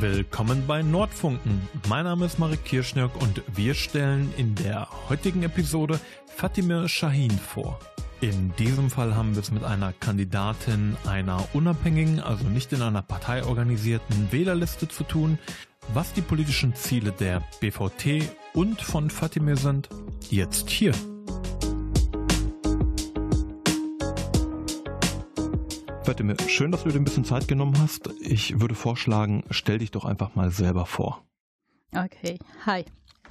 Willkommen bei Nordfunken. Mein Name ist Marek Kirschnörk und wir stellen in der heutigen Episode Fatime Shahin vor. In diesem Fall haben wir es mit einer Kandidatin einer unabhängigen, also nicht in einer Partei organisierten Wählerliste zu tun. Was die politischen Ziele der BVT und von Fatime sind, jetzt hier. Fatime, schön, dass du dir ein bisschen Zeit genommen hast. Ich würde vorschlagen, stell dich doch einfach mal selber vor. Okay, hi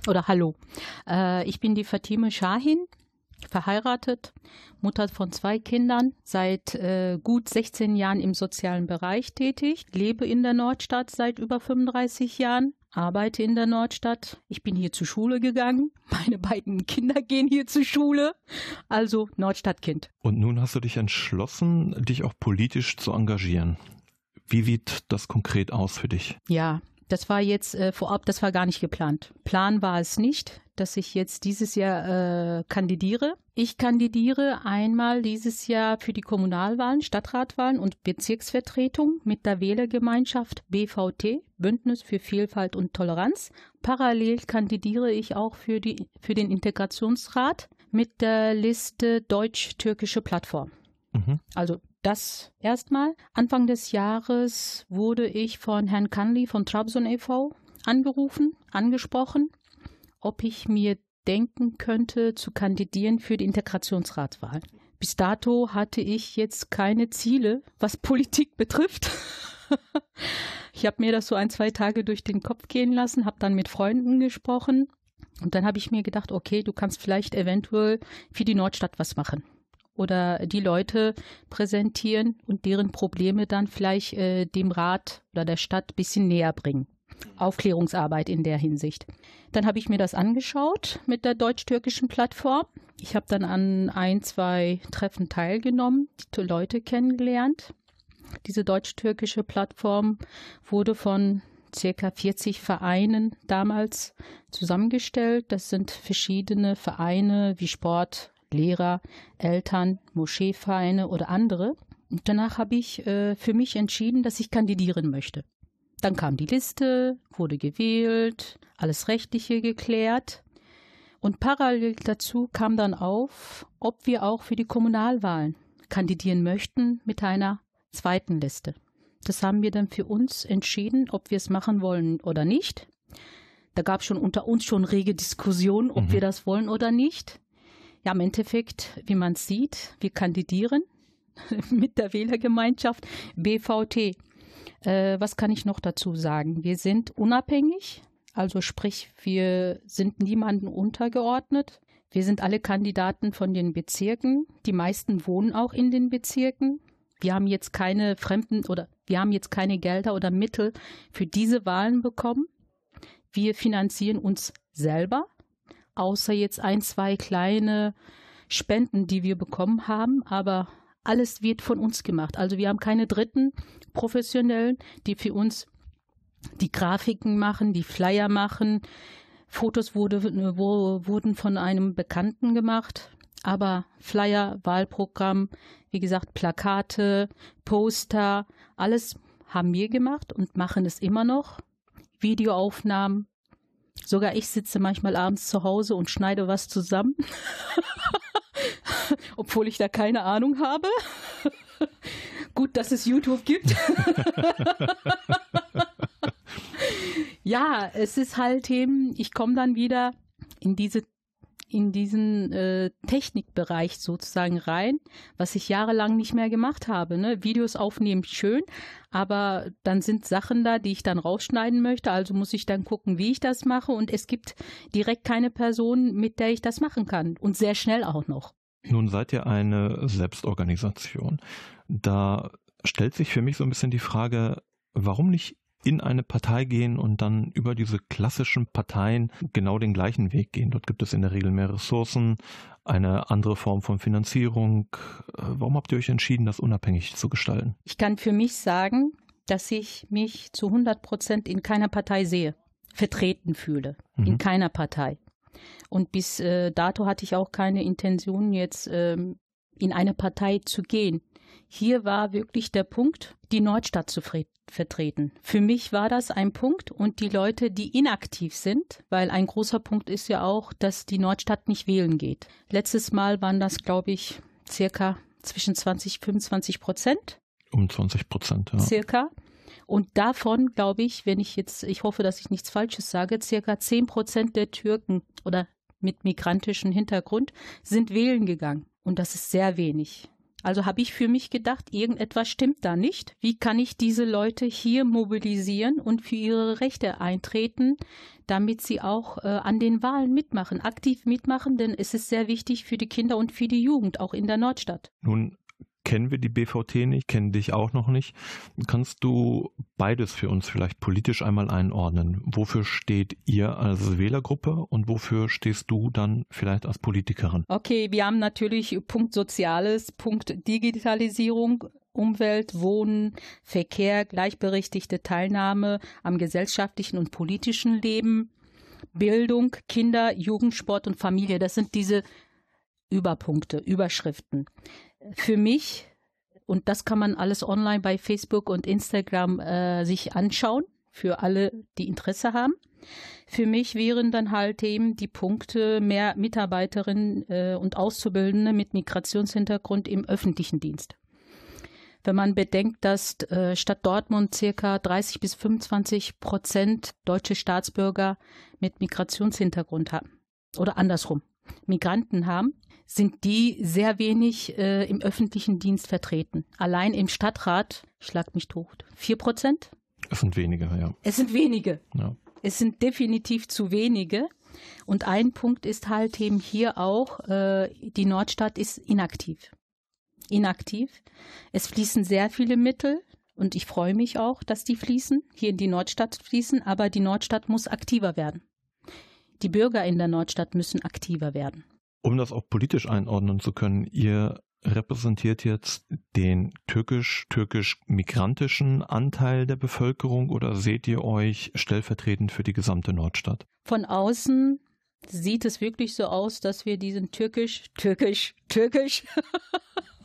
oder hallo. Äh, ich bin die Fatime Shahin, verheiratet, Mutter von zwei Kindern, seit äh, gut 16 Jahren im sozialen Bereich tätig, lebe in der Nordstadt seit über 35 Jahren, arbeite in der Nordstadt. Ich bin hier zur Schule gegangen. Meine beiden Kinder gehen hier zur Schule. Also Nordstadtkind. Und nun hast du dich entschlossen, dich auch politisch zu engagieren. Wie sieht das konkret aus für dich? Ja, das war jetzt äh, vorab, das war gar nicht geplant. Plan war es nicht, dass ich jetzt dieses Jahr äh, kandidiere. Ich kandidiere einmal dieses Jahr für die Kommunalwahlen, Stadtratwahlen und Bezirksvertretung mit der Wählergemeinschaft BVT, Bündnis für Vielfalt und Toleranz. Parallel kandidiere ich auch für, die, für den Integrationsrat mit der Liste Deutsch-Türkische Plattform. Mhm. Also das erstmal. Anfang des Jahres wurde ich von Herrn Kanli von Trabzon e.V. angerufen, angesprochen, ob ich mir denken könnte, zu kandidieren für die Integrationsratwahl. Bis dato hatte ich jetzt keine Ziele, was Politik betrifft. ich habe mir das so ein, zwei Tage durch den Kopf gehen lassen, habe dann mit Freunden gesprochen und dann habe ich mir gedacht, okay, du kannst vielleicht eventuell für die Nordstadt was machen oder die Leute präsentieren und deren Probleme dann vielleicht äh, dem Rat oder der Stadt ein bisschen näher bringen. Aufklärungsarbeit in der Hinsicht. Dann habe ich mir das angeschaut mit der deutsch-türkischen Plattform. Ich habe dann an ein, zwei Treffen teilgenommen, die Leute kennengelernt. Diese deutsch-türkische Plattform wurde von circa 40 Vereinen damals zusammengestellt. Das sind verschiedene Vereine wie Sport, Lehrer, Eltern, Moscheevereine oder andere. Und danach habe ich äh, für mich entschieden, dass ich kandidieren möchte. Dann kam die Liste, wurde gewählt, alles Rechtliche geklärt. Und parallel dazu kam dann auf, ob wir auch für die Kommunalwahlen kandidieren möchten mit einer zweiten Liste. Das haben wir dann für uns entschieden, ob wir es machen wollen oder nicht. Da gab es schon unter uns schon rege Diskussionen, ob mhm. wir das wollen oder nicht. Ja, im Endeffekt, wie man sieht, wir kandidieren mit der Wählergemeinschaft BVT. Äh, was kann ich noch dazu sagen? Wir sind unabhängig, also sprich, wir sind niemandem untergeordnet. Wir sind alle Kandidaten von den Bezirken. Die meisten wohnen auch in den Bezirken. Wir haben jetzt keine fremden oder wir haben jetzt keine Gelder oder Mittel für diese Wahlen bekommen. Wir finanzieren uns selber außer jetzt ein, zwei kleine Spenden, die wir bekommen haben, aber alles wird von uns gemacht. Also wir haben keine Dritten professionellen, die für uns die Grafiken machen, die Flyer machen. Fotos wurde, wo, wurden von einem Bekannten gemacht, aber Flyer, Wahlprogramm, wie gesagt, Plakate, Poster, alles haben wir gemacht und machen es immer noch. Videoaufnahmen, Sogar ich sitze manchmal abends zu Hause und schneide was zusammen, obwohl ich da keine Ahnung habe. Gut, dass es YouTube gibt. ja, es ist halt eben, ich komme dann wieder in diese in diesen äh, Technikbereich sozusagen rein, was ich jahrelang nicht mehr gemacht habe. Ne? Videos aufnehmen schön, aber dann sind Sachen da, die ich dann rausschneiden möchte. Also muss ich dann gucken, wie ich das mache. Und es gibt direkt keine Person, mit der ich das machen kann. Und sehr schnell auch noch. Nun seid ihr eine Selbstorganisation. Da stellt sich für mich so ein bisschen die Frage, warum nicht in eine Partei gehen und dann über diese klassischen Parteien genau den gleichen Weg gehen. Dort gibt es in der Regel mehr Ressourcen, eine andere Form von Finanzierung. Warum habt ihr euch entschieden, das unabhängig zu gestalten? Ich kann für mich sagen, dass ich mich zu 100 Prozent in keiner Partei sehe, vertreten fühle. Mhm. In keiner Partei. Und bis äh, dato hatte ich auch keine Intention, jetzt ähm, in eine Partei zu gehen. Hier war wirklich der Punkt, die Nordstadt zu vertreten. Für mich war das ein Punkt und die Leute, die inaktiv sind, weil ein großer Punkt ist ja auch, dass die Nordstadt nicht wählen geht. Letztes Mal waren das, glaube ich, circa zwischen 20, 25 Prozent. Um 20 Prozent, ja. Circa. Und davon, glaube ich, wenn ich jetzt, ich hoffe, dass ich nichts Falsches sage, circa 10 Prozent der Türken oder mit migrantischem Hintergrund sind wählen gegangen. Und das ist sehr wenig. Also habe ich für mich gedacht, irgendetwas stimmt da nicht. Wie kann ich diese Leute hier mobilisieren und für ihre Rechte eintreten, damit sie auch äh, an den Wahlen mitmachen, aktiv mitmachen, denn es ist sehr wichtig für die Kinder und für die Jugend, auch in der Nordstadt. Nun kennen wir die BVT nicht, kennen dich auch noch nicht. Kannst du beides für uns vielleicht politisch einmal einordnen? Wofür steht ihr als Wählergruppe und wofür stehst du dann vielleicht als Politikerin? Okay, wir haben natürlich Punkt Soziales, Punkt Digitalisierung, Umwelt, Wohnen, Verkehr, gleichberechtigte Teilnahme am gesellschaftlichen und politischen Leben, Bildung, Kinder, Jugendsport und Familie. Das sind diese Überpunkte, Überschriften für mich, und das kann man alles online bei Facebook und Instagram äh, sich anschauen, für alle, die Interesse haben. Für mich wären dann halt eben die Punkte mehr Mitarbeiterinnen äh, und Auszubildende mit Migrationshintergrund im öffentlichen Dienst. Wenn man bedenkt, dass äh, Stadt Dortmund circa 30 bis 25 Prozent deutsche Staatsbürger mit Migrationshintergrund haben oder andersrum Migranten haben, sind die sehr wenig äh, im öffentlichen Dienst vertreten. Allein im Stadtrat, schlag mich tot, vier Prozent? Es sind wenige, ja. Es sind wenige. Ja. Es sind definitiv zu wenige. Und ein Punkt ist halt eben hier auch, äh, die Nordstadt ist inaktiv. Inaktiv. Es fließen sehr viele Mittel und ich freue mich auch, dass die fließen, hier in die Nordstadt fließen, aber die Nordstadt muss aktiver werden. Die Bürger in der Nordstadt müssen aktiver werden. Um das auch politisch einordnen zu können, ihr repräsentiert jetzt den türkisch-türkisch-migrantischen Anteil der Bevölkerung oder seht ihr euch stellvertretend für die gesamte Nordstadt? Von außen sieht es wirklich so aus, dass wir diesen türkisch, türkisch, türkisch,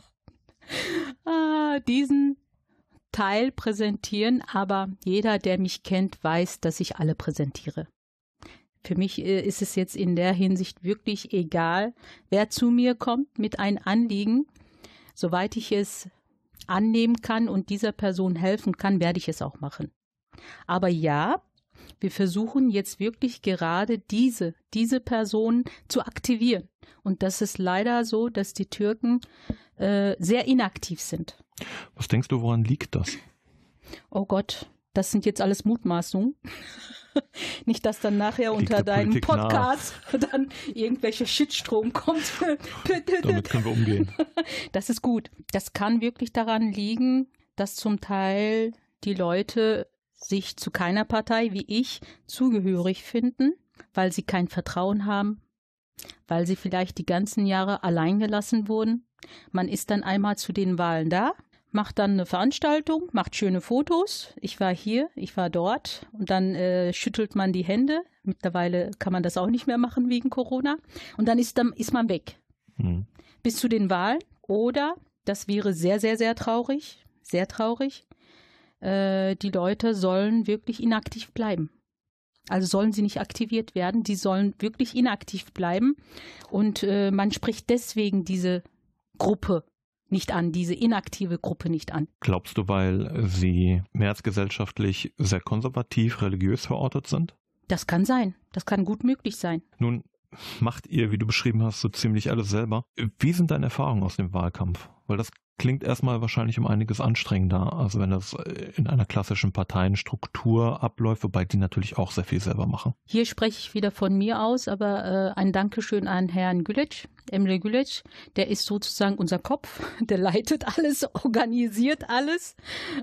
ah, diesen Teil präsentieren, aber jeder, der mich kennt, weiß, dass ich alle präsentiere. Für mich äh, ist es jetzt in der Hinsicht wirklich egal, wer zu mir kommt mit einem Anliegen. Soweit ich es annehmen kann und dieser Person helfen kann, werde ich es auch machen. Aber ja, wir versuchen jetzt wirklich gerade diese, diese Person zu aktivieren. Und das ist leider so, dass die Türken äh, sehr inaktiv sind. Was denkst du, woran liegt das? Oh Gott, das sind jetzt alles Mutmaßungen. Nicht, dass dann nachher unter deinem Podcast nach. dann irgendwelche Shitstrom kommt. Damit können wir umgehen. Das ist gut. Das kann wirklich daran liegen, dass zum Teil die Leute sich zu keiner Partei wie ich zugehörig finden, weil sie kein Vertrauen haben, weil sie vielleicht die ganzen Jahre allein gelassen wurden. Man ist dann einmal zu den Wahlen da, macht dann eine Veranstaltung, macht schöne Fotos. Ich war hier, ich war dort und dann äh, schüttelt man die Hände. Mittlerweile kann man das auch nicht mehr machen wegen Corona. Und dann ist, dann ist man weg. Mhm. Bis zu den Wahlen. Oder, das wäre sehr, sehr, sehr traurig, sehr traurig, äh, die Leute sollen wirklich inaktiv bleiben. Also sollen sie nicht aktiviert werden, die sollen wirklich inaktiv bleiben. Und äh, man spricht deswegen diese Gruppe nicht an, diese inaktive Gruppe nicht an. Glaubst du, weil sie mehrheitsgesellschaftlich sehr konservativ, religiös verortet sind? Das kann sein. Das kann gut möglich sein. Nun macht ihr, wie du beschrieben hast, so ziemlich alles selber. Wie sind deine Erfahrungen aus dem Wahlkampf? Weil das klingt erstmal wahrscheinlich um einiges anstrengender, als wenn das in einer klassischen Parteienstruktur abläuft, wobei die natürlich auch sehr viel selber machen. Hier spreche ich wieder von mir aus, aber äh, ein Dankeschön an Herrn Gülic, Emre Gülic, der ist sozusagen unser Kopf, der leitet alles, organisiert alles,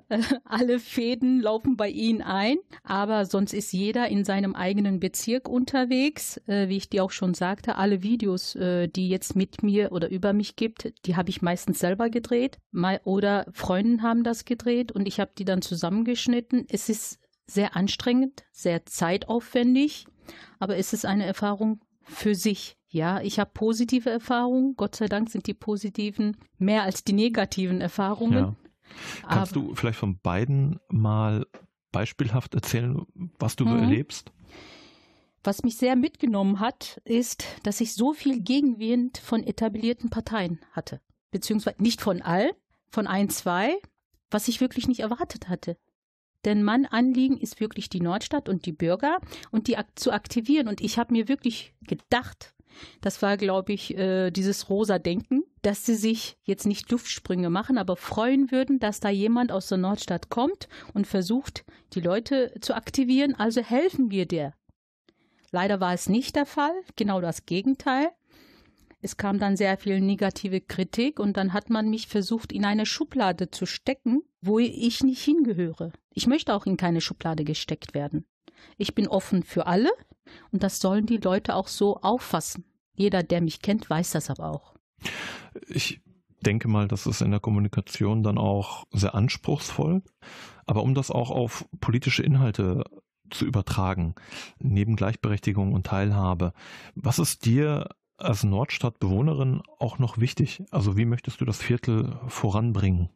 äh, alle Fäden laufen bei ihm ein, aber sonst ist jeder in seinem eigenen Bezirk unterwegs, äh, wie ich dir auch schon sagte, alle Videos, äh, die jetzt mit mir oder über mich gibt, die habe ich meistens selber gedreht gedreht oder Freunde haben das gedreht und ich habe die dann zusammengeschnitten. Es ist sehr anstrengend, sehr zeitaufwendig, aber es ist eine Erfahrung für sich, Ja, ich habe positive Erfahrungen. Gott sei Dank sind die positiven mehr als die negativen Erfahrungen. Ja. Kannst Aber, du vielleicht von beiden mal beispielhaft erzählen, was du so mhm. erlebst? Was mich sehr mitgenommen hat, ist, dass ich so viel Gegenwind von etablierten Parteien hatte. Beziehungsweise nicht von all, von ein, zwei, was ich wirklich nicht erwartet hatte. Denn mein Anliegen ist wirklich die Nordstadt und die Bürger und die zu aktivieren. Und ich habe mir wirklich gedacht, das war, glaube ich, äh, dieses rosa Denken, dass sie sich jetzt nicht Luftsprünge machen, aber freuen würden, dass da jemand aus der Nordstadt kommt und versucht, die Leute zu aktivieren. Also helfen wir dir. Leider war es nicht der Fall, genau das Gegenteil. Es kam dann sehr viel negative Kritik und dann hat man mich versucht, in eine Schublade zu stecken, wo ich nicht hingehöre. Ich möchte auch in keine Schublade gesteckt werden. Ich bin offen für alle und das sollen die Leute auch so auffassen. Jeder, der mich kennt, weiß das aber auch. Ich denke mal, das ist in der Kommunikation dann auch sehr anspruchsvoll. Aber um das auch auf politische Inhalte zu übertragen, neben Gleichberechtigung und Teilhabe, was ist dir als Nordstadtbewohnerin auch noch wichtig? Also wie möchtest du das Viertel voranbringen?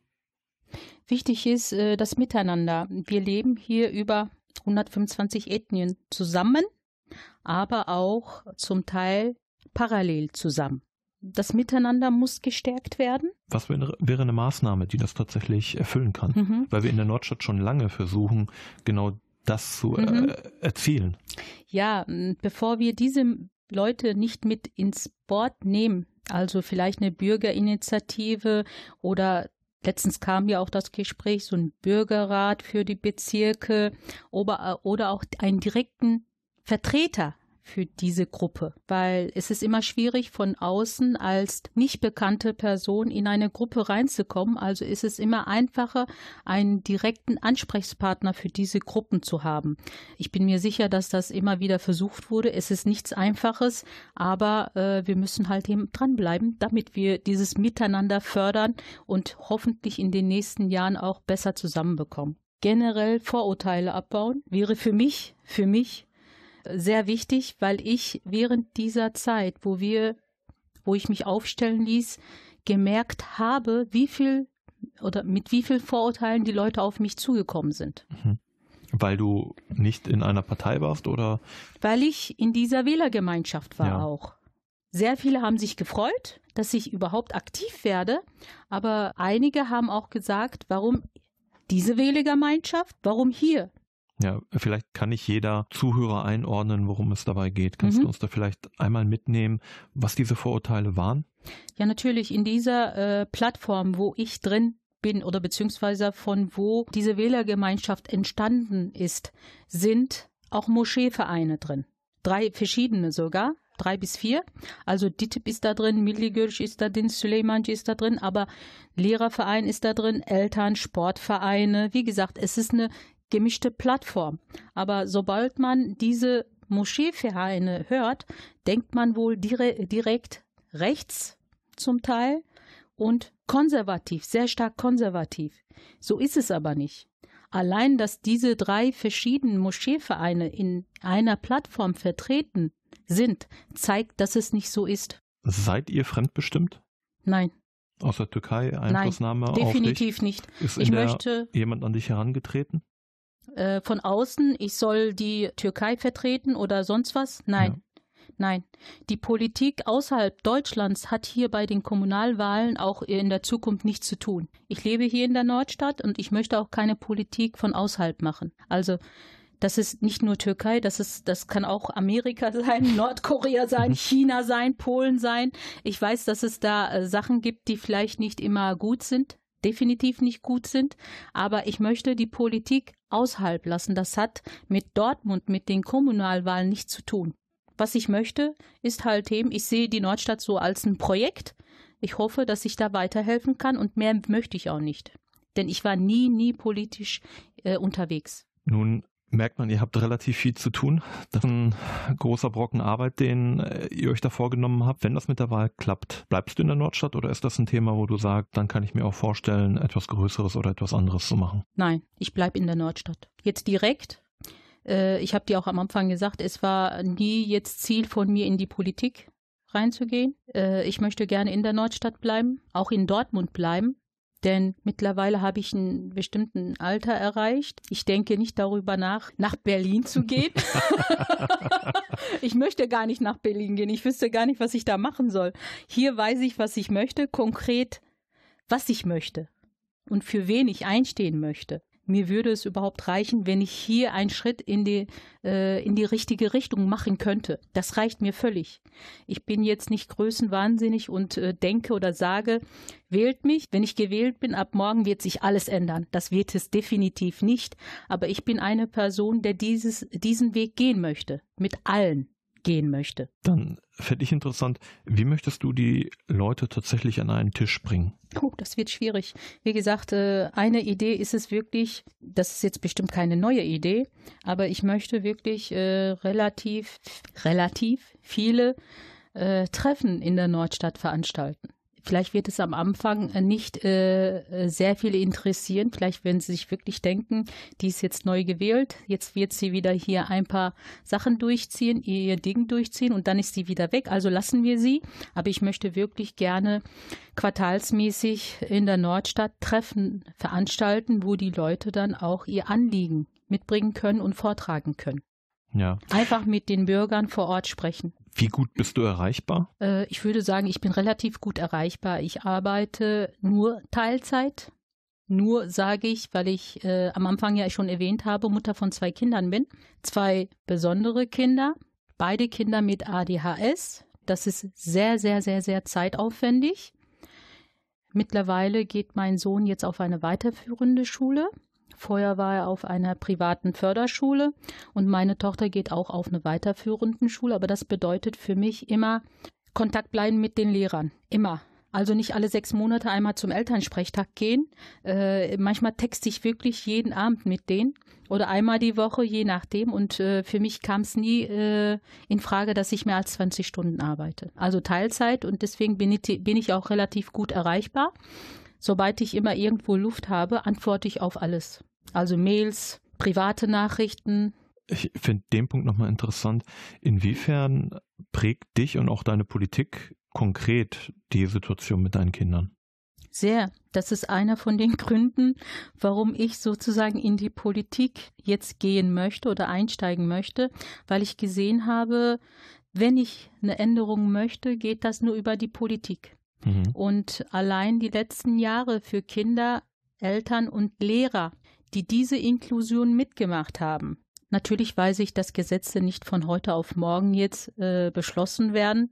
Wichtig ist äh, das Miteinander. Wir leben hier über 125 Ethnien zusammen, aber auch zum Teil parallel zusammen. Das Miteinander muss gestärkt werden. Was wäre, eine Maßnahme, die das tatsächlich erfüllen kann? Mhm. Weil wir in der Nordstadt schon lange versuchen, genau das zu mhm. äh, erzielen. Ja, bevor wir diese Leute nicht mit ins Board nehmen, also vielleicht eine Bürgerinitiative oder Letztens kam ja auch das Gespräch, so ein Bürgerrat für die Bezirke oder, oder auch einen direkten Vertreter für diese Gruppe, weil es ist immer schwierig von außen als nicht bekannte Person in eine Gruppe reinzukommen. Also ist es immer einfacher, einen direkten Ansprechpartner für diese Gruppen zu haben. Ich bin mir sicher, dass das immer wieder versucht wurde. Es ist nichts Einfaches, aber äh, wir müssen halt eben dranbleiben, damit wir dieses Miteinander fördern und hoffentlich in den nächsten Jahren auch besser zusammenbekommen generell Vorurteile abbauen wäre für mich, für mich sehr wichtig, weil ich während dieser Zeit, wo wir, wo ich mich aufstellen ließ, gemerkt habe, wie viel oder mit wie vielen Vorurteilen die Leute auf mich zugekommen sind. Mhm. Weil du nicht in einer Partei warst oder? Weil ich in dieser Wählergemeinschaft war ja. auch. Sehr viele haben sich gefreut, dass ich überhaupt aktiv werde, aber einige haben auch gesagt, warum diese Wählergemeinschaft, warum hier? Ja, vielleicht kann nicht jeder Zuhörer einordnen, worum es dabei geht. Kannst mhm. du uns da vielleicht einmal mitnehmen, was diese Vorurteile waren? Ja, natürlich. In dieser äh, Plattform, wo ich drin bin oder beziehungsweise von wo diese Wählergemeinschaft entstanden ist, sind auch Moscheevereine drin. Drei verschiedene sogar drei bis vier. Also DITIB ist da drin, Milligürsch ist da drin, Süleymanci ist da drin, aber Lehrerverein ist da drin, Eltern, Sportvereine. Wie gesagt, es ist eine gemischte Plattform. Aber sobald man diese Moscheevereine hört, denkt man wohl dire direkt rechts zum Teil und konservativ, sehr stark konservativ. So ist es aber nicht. Allein, dass diese drei verschiedenen Moscheevereine in einer Plattform vertreten sind, zeigt, dass es nicht so ist. Seid ihr fremdbestimmt? Nein. Aus der Türkei Einflussnahme Nein, definitiv nicht. Ist ich möchte jemand an dich herangetreten? Äh, von außen, ich soll die Türkei vertreten oder sonst was? Nein. Ja. Nein, die Politik außerhalb Deutschlands hat hier bei den Kommunalwahlen auch in der Zukunft nichts zu tun. Ich lebe hier in der Nordstadt und ich möchte auch keine Politik von außerhalb machen. Also das ist nicht nur Türkei, das ist, das kann auch Amerika sein, Nordkorea sein, China sein, Polen sein. Ich weiß, dass es da äh, Sachen gibt, die vielleicht nicht immer gut sind, definitiv nicht gut sind, aber ich möchte die Politik außerhalb lassen. Das hat mit Dortmund, mit den Kommunalwahlen nichts zu tun. Was ich möchte, ist halt eben, ich sehe die Nordstadt so als ein Projekt. Ich hoffe, dass ich da weiterhelfen kann und mehr möchte ich auch nicht. Denn ich war nie, nie politisch äh, unterwegs. Nun merkt man, ihr habt relativ viel zu tun. Das ist ein großer Brocken Arbeit, den äh, ihr euch da vorgenommen habt. Wenn das mit der Wahl klappt, bleibst du in der Nordstadt oder ist das ein Thema, wo du sagst, dann kann ich mir auch vorstellen, etwas Größeres oder etwas anderes zu machen? Nein, ich bleibe in der Nordstadt. Jetzt direkt. Äh, ich habe dir auch am Anfang gesagt, es war nie jetzt Ziel von mir, in die Politik reinzugehen. Äh, ich möchte gerne in der Nordstadt bleiben, auch in Dortmund bleiben. Denn mittlerweile habe ich ein bestimmten Alter erreicht. Ich denke nicht darüber nach, nach Berlin zu gehen. ich möchte gar nicht nach Berlin gehen. Ich wüsste gar nicht, was ich da machen soll. Hier weiß ich, was ich möchte, konkret, was ich möchte und für wen ich einstehen möchte mir würde es überhaupt reichen, wenn ich hier einen Schritt in die, äh, in die richtige Richtung machen könnte. Das reicht mir völlig. Ich bin jetzt nicht größenwahnsinnig und äh, denke oder sage, wählt mich. Wenn ich gewählt bin, ab morgen wird sich alles ändern. Das wird es definitiv nicht. Aber ich bin eine Person, der dieses, diesen Weg gehen möchte. Mit allen gehen möchte. Dann fände ich interessant, wie möchtest du die Leute tatsächlich an einen Tisch bringen? Oh, das wird schwierig. Wie gesagt, äh, eine Idee ist es wirklich, das ist jetzt bestimmt keine neue Idee, aber ich möchte wirklich äh, relativ, relativ viele äh, Treffen in der Nordstadt veranstalten. Vielleicht wird es am Anfang äh, nicht äh, sehr viele interessieren. Vielleicht werden sie sich wirklich denken, die ist jetzt neu gewählt. Jetzt wird sie wieder hier ein paar Sachen durchziehen, ihr Ding durchziehen und dann ist sie wieder weg. Also lassen wir sie. Aber ich möchte wirklich gerne quartalsmäßig in der Nordstadt Treffen veranstalten, wo die Leute dann auch ihr Anliegen mitbringen können und vortragen können. Ja. Einfach mit den Bürgern vor Ort sprechen. Wie gut bist du erreichbar? Äh, ich würde sagen, ich bin relativ gut erreichbar. Ich arbeite nur Teilzeit. Nur sage ich, weil ich äh, am Anfang ja schon erwähnt habe, Mutter von zwei Kindern bin. Zwei besondere Kinder, beide Kinder mit ADHS. Das ist sehr, sehr, sehr, sehr zeitaufwendig. Mittlerweile geht mein Sohn jetzt auf eine weiterführende Schule. Vorher war er auf einer privaten Förderschule und meine Tochter geht auch auf eine weiterführende Schule. Aber das bedeutet für mich immer Kontakt bleiben mit den Lehrern. Immer. Also nicht alle sechs Monate einmal zum Elternsprechtag gehen. Äh, manchmal texte ich wirklich jeden Abend mit denen oder einmal die Woche, je nachdem. Und äh, für mich kam es nie äh, in Frage, dass ich mehr als 20 Stunden arbeite. Also Teilzeit und deswegen bin ich, bin ich auch relativ gut erreichbar. Sobald ich immer irgendwo Luft habe, antworte ich auf alles. Also Mails, private Nachrichten. Ich finde den Punkt nochmal interessant. Inwiefern prägt dich und auch deine Politik konkret die Situation mit deinen Kindern? Sehr. Das ist einer von den Gründen, warum ich sozusagen in die Politik jetzt gehen möchte oder einsteigen möchte, weil ich gesehen habe, wenn ich eine Änderung möchte, geht das nur über die Politik. Mhm. Und allein die letzten Jahre für Kinder, Eltern und Lehrer, die diese Inklusion mitgemacht haben. Natürlich weiß ich, dass Gesetze nicht von heute auf morgen jetzt äh, beschlossen werden,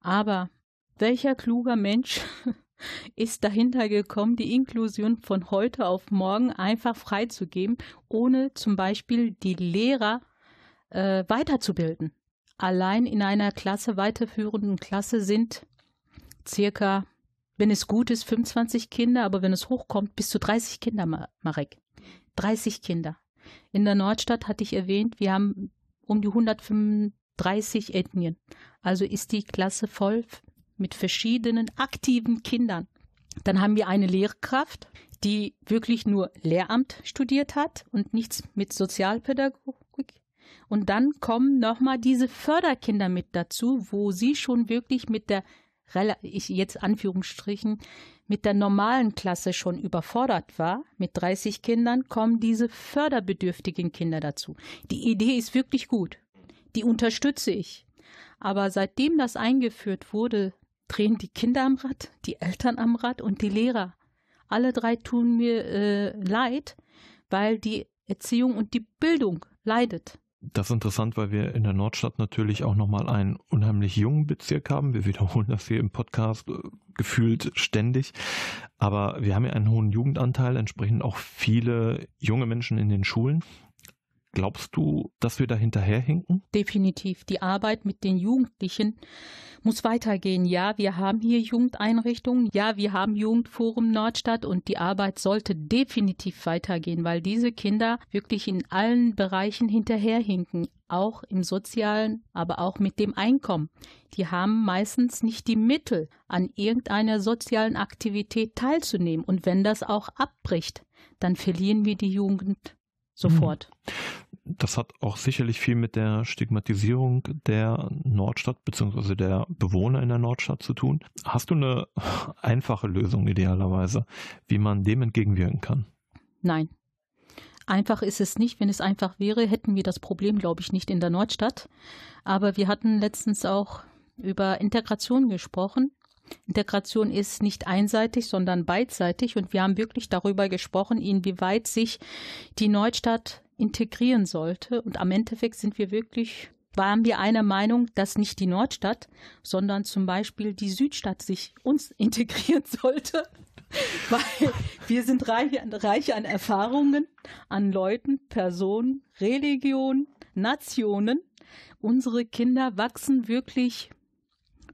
aber welcher kluger Mensch ist dahinter gekommen, die Inklusion von heute auf morgen einfach freizugeben, ohne zum Beispiel die Lehrer äh, weiterzubilden? Allein in einer Klasse, weiterführenden Klasse sind circa, wenn es gut ist, 25 Kinder, aber wenn es hochkommt, bis zu 30 Kinder, Marek. 30 Kinder. In der Nordstadt hatte ich erwähnt, wir haben um die 135 Ethnien. Also ist die Klasse voll mit verschiedenen aktiven Kindern. Dann haben wir eine Lehrkraft, die wirklich nur Lehramt studiert hat und nichts mit Sozialpädagogik. Und dann kommen nochmal diese Förderkinder mit dazu, wo sie schon wirklich mit der ich jetzt Anführungsstrichen, mit der normalen Klasse schon überfordert war, mit 30 Kindern, kommen diese förderbedürftigen Kinder dazu. Die Idee ist wirklich gut. Die unterstütze ich. Aber seitdem das eingeführt wurde, drehen die Kinder am Rad, die Eltern am Rad und die Lehrer. Alle drei tun mir äh, leid, weil die Erziehung und die Bildung leidet. Das ist interessant, weil wir in der Nordstadt natürlich auch nochmal einen unheimlich jungen Bezirk haben. Wir wiederholen das hier im Podcast äh, gefühlt ständig. Aber wir haben ja einen hohen Jugendanteil, entsprechend auch viele junge Menschen in den Schulen. Glaubst du, dass wir da hinterherhinken? Definitiv. Die Arbeit mit den Jugendlichen muss weitergehen. Ja, wir haben hier Jugendeinrichtungen. Ja, wir haben Jugendforum Nordstadt und die Arbeit sollte definitiv weitergehen, weil diese Kinder wirklich in allen Bereichen hinterherhinken. Auch im sozialen, aber auch mit dem Einkommen. Die haben meistens nicht die Mittel, an irgendeiner sozialen Aktivität teilzunehmen. Und wenn das auch abbricht, dann verlieren wir die Jugend sofort. das hat auch sicherlich viel mit der Stigmatisierung der Nordstadt bzw. der Bewohner in der Nordstadt zu tun. Hast du eine einfache Lösung idealerweise, wie man dem entgegenwirken kann? Nein. Einfach ist es nicht. Wenn es einfach wäre, hätten wir das Problem, glaube ich, nicht in der Nordstadt. Aber wir hatten letztens auch über Integration gesprochen. Integration ist nicht einseitig, sondern beidseitig. Und wir haben wirklich darüber gesprochen, inwieweit sich die Neustadt integrieren sollte. Und am Endeffekt sind wir wirklich, waren wir einer Meinung, dass nicht die Nordstadt, sondern zum Beispiel die Südstadt sich uns integrieren sollte. Weil wir sind reich, reich an Erfahrungen, an Leuten, Personen, Religionen, Nationen. Unsere Kinder wachsen wirklich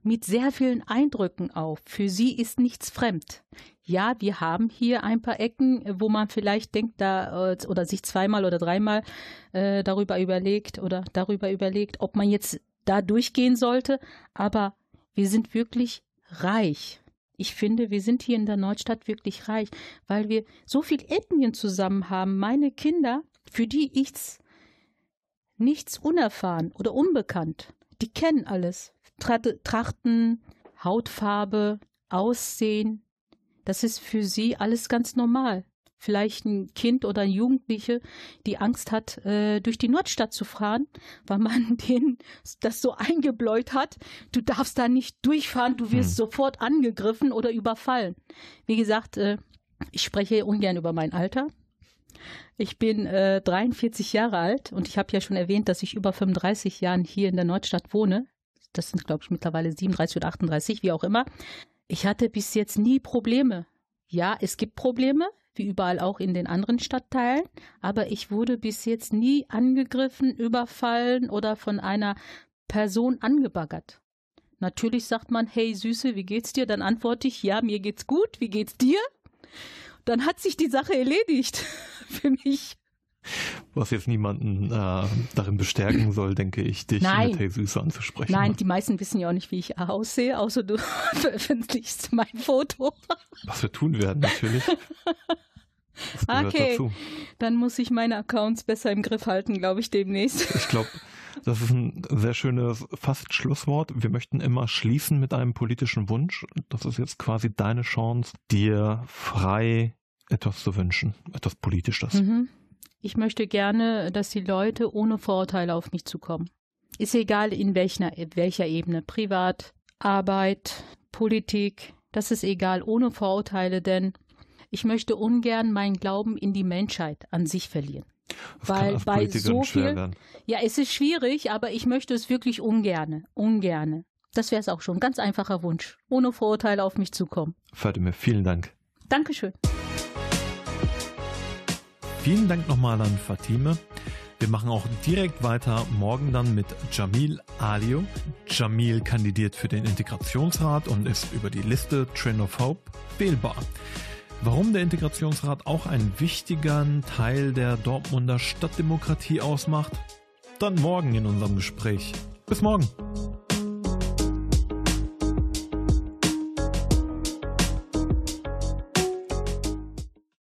mit sehr vielen Eindrücken auf. Für sie ist nichts fremd. Ja, wir haben hier ein paar Ecken, wo man vielleicht denkt, da äh, oder sich zweimal oder dreimal äh, darüber überlegt oder darüber überlegt, ob man jetzt da durchgehen sollte. Aber wir sind wirklich reich. Ich finde, wir sind hier in der Neustadt wirklich reich, weil wir so viel Ethnien zusammen haben. Meine Kinder, für die ich's nichts unerfahren oder unbekannt. Die kennen alles. Trachten, Hautfarbe, Aussehen, das ist für sie alles ganz normal. Vielleicht ein Kind oder ein Jugendliche, die Angst hat, äh, durch die Nordstadt zu fahren, weil man denen das so eingebläut hat. Du darfst da nicht durchfahren, du wirst hm. sofort angegriffen oder überfallen. Wie gesagt, äh, ich spreche ungern über mein Alter. Ich bin äh, 43 Jahre alt und ich habe ja schon erwähnt, dass ich über 35 Jahren hier in der Nordstadt wohne das sind, glaube ich, mittlerweile 37 oder 38, wie auch immer. Ich hatte bis jetzt nie Probleme. Ja, es gibt Probleme, wie überall auch in den anderen Stadtteilen, aber ich wurde bis jetzt nie angegriffen, überfallen oder von einer Person angebaggert. Natürlich sagt man, hey Süße, wie geht's dir? Dann antworte ich, ja, mir geht's gut, wie geht's dir? Dann hat sich die Sache erledigt für mich. Was jetzt niemanden äh, darin bestärken soll, denke ich, dich Nein. mit Hey Süße anzusprechen. Nein, die meisten wissen ja auch nicht, wie ich aussehe, außer du veröffentlichst mein Foto. Was wir tun werden, natürlich. okay, dazu. dann muss ich meine Accounts besser im Griff halten, glaube ich, demnächst. Ich glaube, das ist ein sehr schönes fast Schlusswort. Wir möchten immer schließen mit einem politischen Wunsch. Das ist jetzt quasi deine Chance, dir frei etwas zu wünschen, etwas Politisches. Mhm. Ich möchte gerne, dass die Leute ohne Vorurteile auf mich zukommen. Ist egal in welcher, welcher Ebene, privat, Arbeit, Politik, das ist egal, ohne Vorurteile, denn ich möchte ungern meinen Glauben in die Menschheit an sich verlieren. Das Weil bei so viel, ja, es ist schwierig, aber ich möchte es wirklich ungerne, ungerne. Das wäre es auch schon. Ganz einfacher Wunsch. Ohne Vorurteile auf mich zukommen. Fatima, vielen Dank. Dankeschön. Vielen Dank nochmal an Fatime. Wir machen auch direkt weiter morgen dann mit Jamil Alio. Jamil kandidiert für den Integrationsrat und ist über die Liste Trend of Hope wählbar. Warum der Integrationsrat auch einen wichtigen Teil der Dortmunder Stadtdemokratie ausmacht? Dann morgen in unserem Gespräch. Bis morgen.